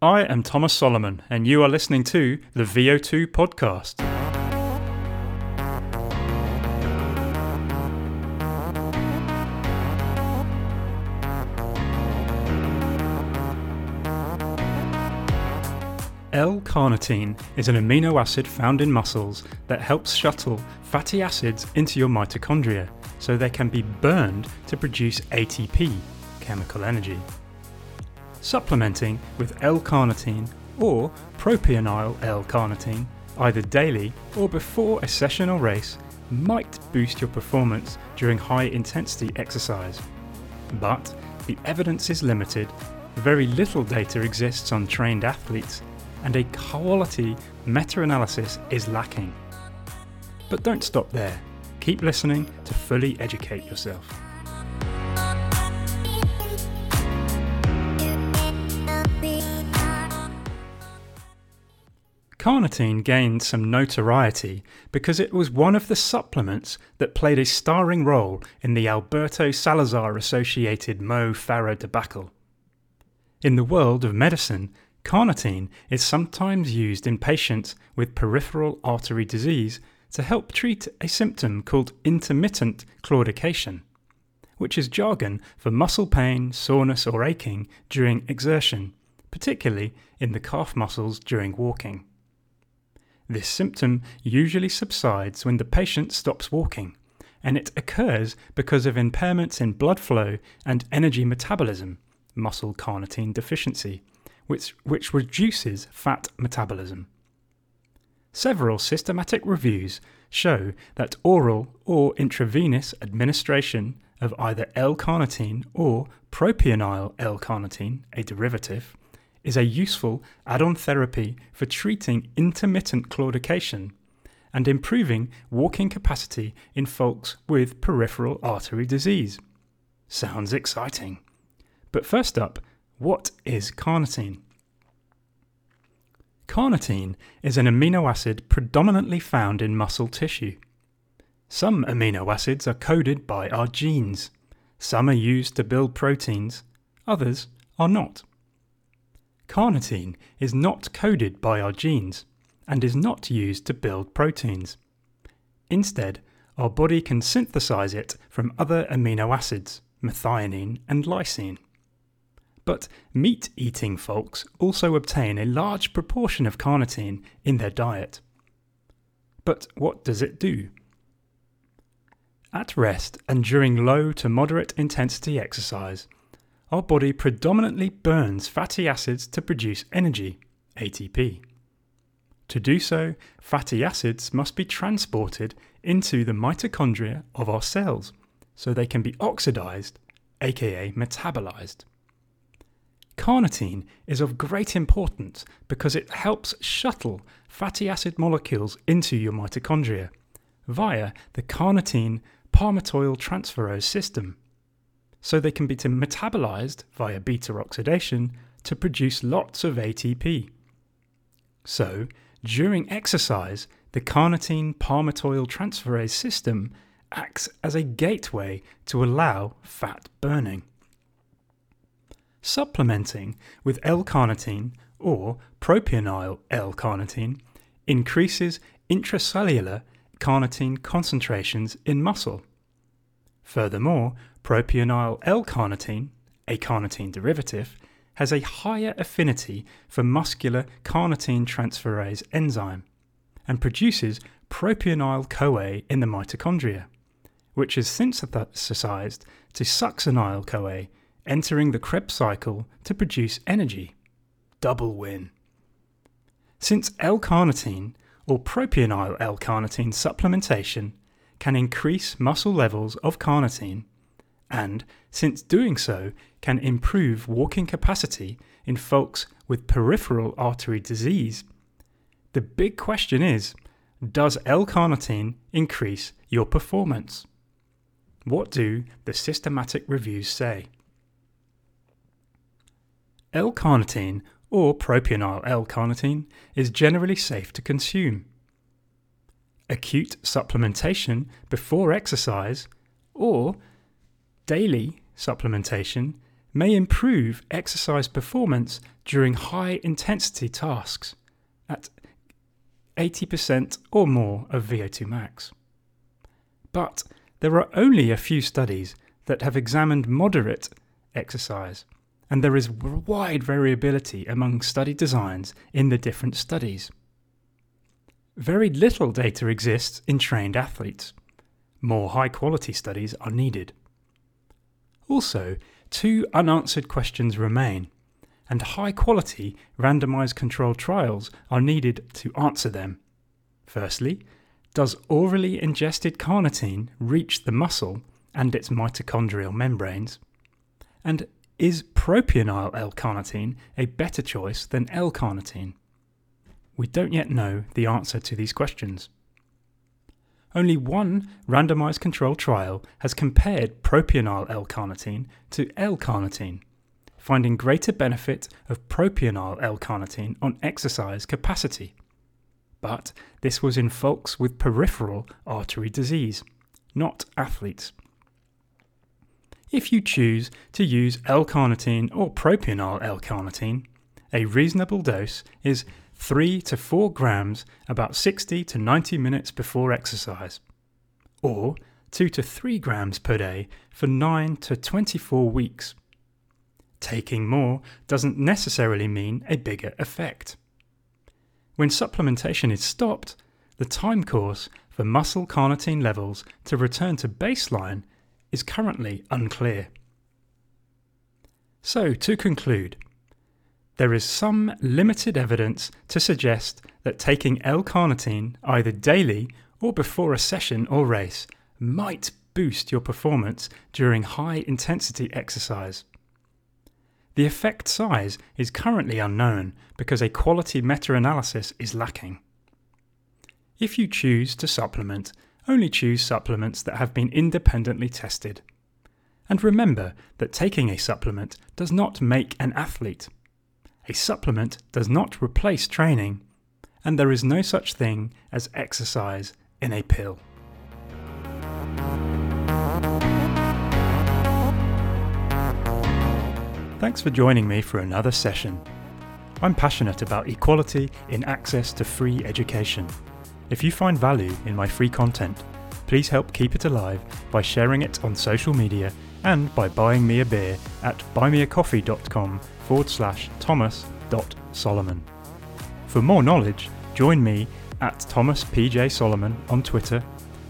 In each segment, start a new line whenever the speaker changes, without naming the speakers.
I am Thomas Solomon, and you are listening to the Veohtu podcast. L-carnitine is an amino acid found in muscles that helps shuttle fatty acids into your mitochondria so they can be burned to produce ATP, chemical energy. Supplementing with L-carnitine or propionyl L-carnitine either daily or before a session or race might boost your performance during high intensity exercise. But the evidence is limited, very little data exists on trained athletes, and a quality meta analysis is lacking. But don't stop there. Keep listening to fully educate yourself. Carnitine gained some notoriety because it was one of the supplements that played a starring role in the Alberto Salazar associated Mo Farah debacle. In the world of medicine, carnitine is sometimes used in patients with peripheral artery disease to help treat a symptom called intermittent claudication, which is jargon for muscle pain, soreness, or aching during exertion, particularly in the calf muscles during walking. This symptom usually subsides when the patient stops walking, and it occurs because of impairments in blood flow and energy metabolism, muscle carnitine deficiency, which, which reduces fat metabolism. Several systematic reviews show that oral or intravenous administration of either L-carnitine or propionyl L-carnitine, a derivative, is a useful add-on therapy for treating intermittent claudication and improving walking capacity in folks with peripheral artery disease. Sounds exciting. But first up, what is carnitine? Carnitine is an amino acid predominantly found in muscle tissue. Some amino acids are coded by our genes. Some are used to build proteins, others are not. Carnitine is not coded by our genes and is not used to build proteins. Instead, our body can synthesize it from other amino acids, methionine and lysine. But meat eating folks also obtain a large proportion of carnitine in their diet. But what does it do? At rest and during low to moderate intensity exercise, our body predominantly burns fatty acids to produce energy, ATP. To do so, fatty acids must be transported into the mitochondria of our cells so they can be oxidized, aka metabolized. Carnitine is of great importance because it helps shuttle fatty acid molecules into your mitochondria via the carnitine palmitoyl transferase system, so they can be metabolized via beta oxidation to produce lots of ATP. So, during exercise, the carnitine palmitoyl transferase system acts as a gateway to allow fat burning. Supplementing with L-carnitine or propionyl L-carnitine increases intracellular carnitine concentrations in muscle. Furthermore, propionyl L-carnitine, a carnitine derivative, has a higher affinity for muscular carnitine transferase enzyme and produces propionyl CoA in the mitochondria, which is synthesized to succinyl CoA entering the Krebs cycle to produce energy. Double win. Since L-carnitine or propionyl L-carnitine supplementation can increase muscle levels of carnitine, and since doing so can improve walking capacity in folks with peripheral artery disease, the big question is does L-carnitine increase your performance? What do the systematic reviews say? L-carnitine or propionyl L-carnitine is generally safe to consume. Acute supplementation before exercise or daily supplementation may improve exercise performance during high intensity tasks at 80% or more of VO2 max. But there are only a few studies that have examined moderate exercise, and there is wide variability among study designs in the different studies. Very little data exists in trained athletes. More high quality studies are needed. Also, two unanswered questions remain, and high quality randomized controlled trials are needed to answer them. Firstly, does orally ingested carnitine reach the muscle and its mitochondrial membranes? And is propionyl L-carnitine a better choice than L-carnitine? We don't yet know the answer to these questions. Only one randomized controlled trial has compared propionyl L-carnitine to L-carnitine, finding greater benefit of propionyl L-carnitine on exercise capacity. But this was in folks with peripheral artery disease, not athletes. If you choose to use L-carnitine or propionyl L-carnitine, a reasonable dose is 3 to 4 grams about 60 to 90 minutes before exercise, or 2 to 3 grams per day for 9 to 24 weeks. Taking more doesn't necessarily mean a bigger effect. When supplementation is stopped, the time course for muscle carnitine levels to return to baseline is currently unclear. So, to conclude, there is some limited evidence to suggest that taking L carnitine either daily or before a session or race might boost your performance during high intensity exercise. The effect size is currently unknown because a quality meta analysis is lacking. If you choose to supplement, only choose supplements that have been independently tested. And remember that taking a supplement does not make an athlete. A supplement does not replace training, and there is no such thing as exercise in a pill. Thanks for joining me for another session. I'm passionate about equality in access to free education. If you find value in my free content, please help keep it alive by sharing it on social media and by buying me a beer at buymeacoffee.com forward slash thomas.solomon. For more knowledge, join me at Thomas PJ Solomon on Twitter,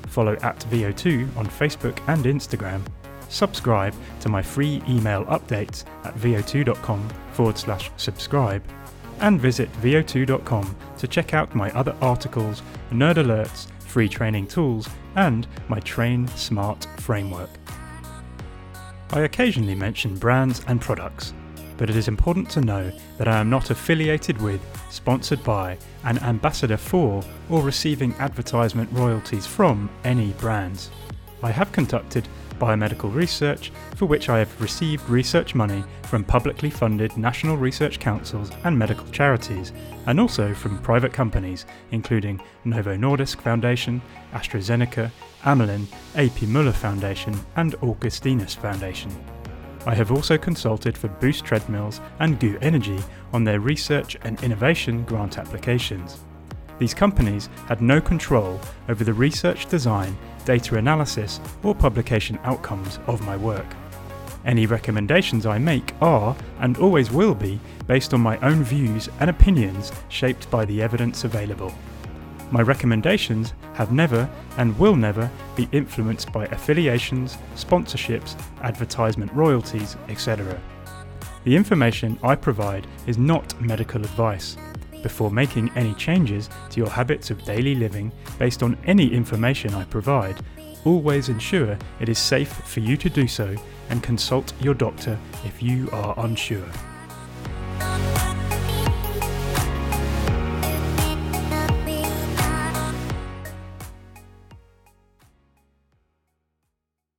follow at Veohtu on Facebook and Instagram, subscribe to my free email updates at veohtu.com forward slash subscribe, and visit veohtu.com to check out my other articles, nerd alerts, free training tools, and my Train Smart framework. I occasionally mention brands and products, but it is important to know that I am not affiliated with, sponsored by, an ambassador for, or receiving advertisement royalties from any brands. I have conducted biomedical research, for which I have received research money from publicly funded national research councils and medical charities, and also from private companies, including Novo Nordisk Foundation, AstraZeneca, Amylin, AP Muller Foundation, and Augustinus Foundation. I have also consulted for Boost Treadmills and GU Energy on their research and innovation grant applications. These companies had no control over the research design, data analysis, or publication outcomes of my work. Any recommendations I make are, and always will be, based on my own views and opinions shaped by the evidence available. My recommendations have never and will never be influenced by affiliations, sponsorships, advertisement royalties, etc. The information I provide is not medical advice before making any changes to your habits of daily living based on any information I provide, always ensure it is safe for you to do so and consult your doctor if you are unsure.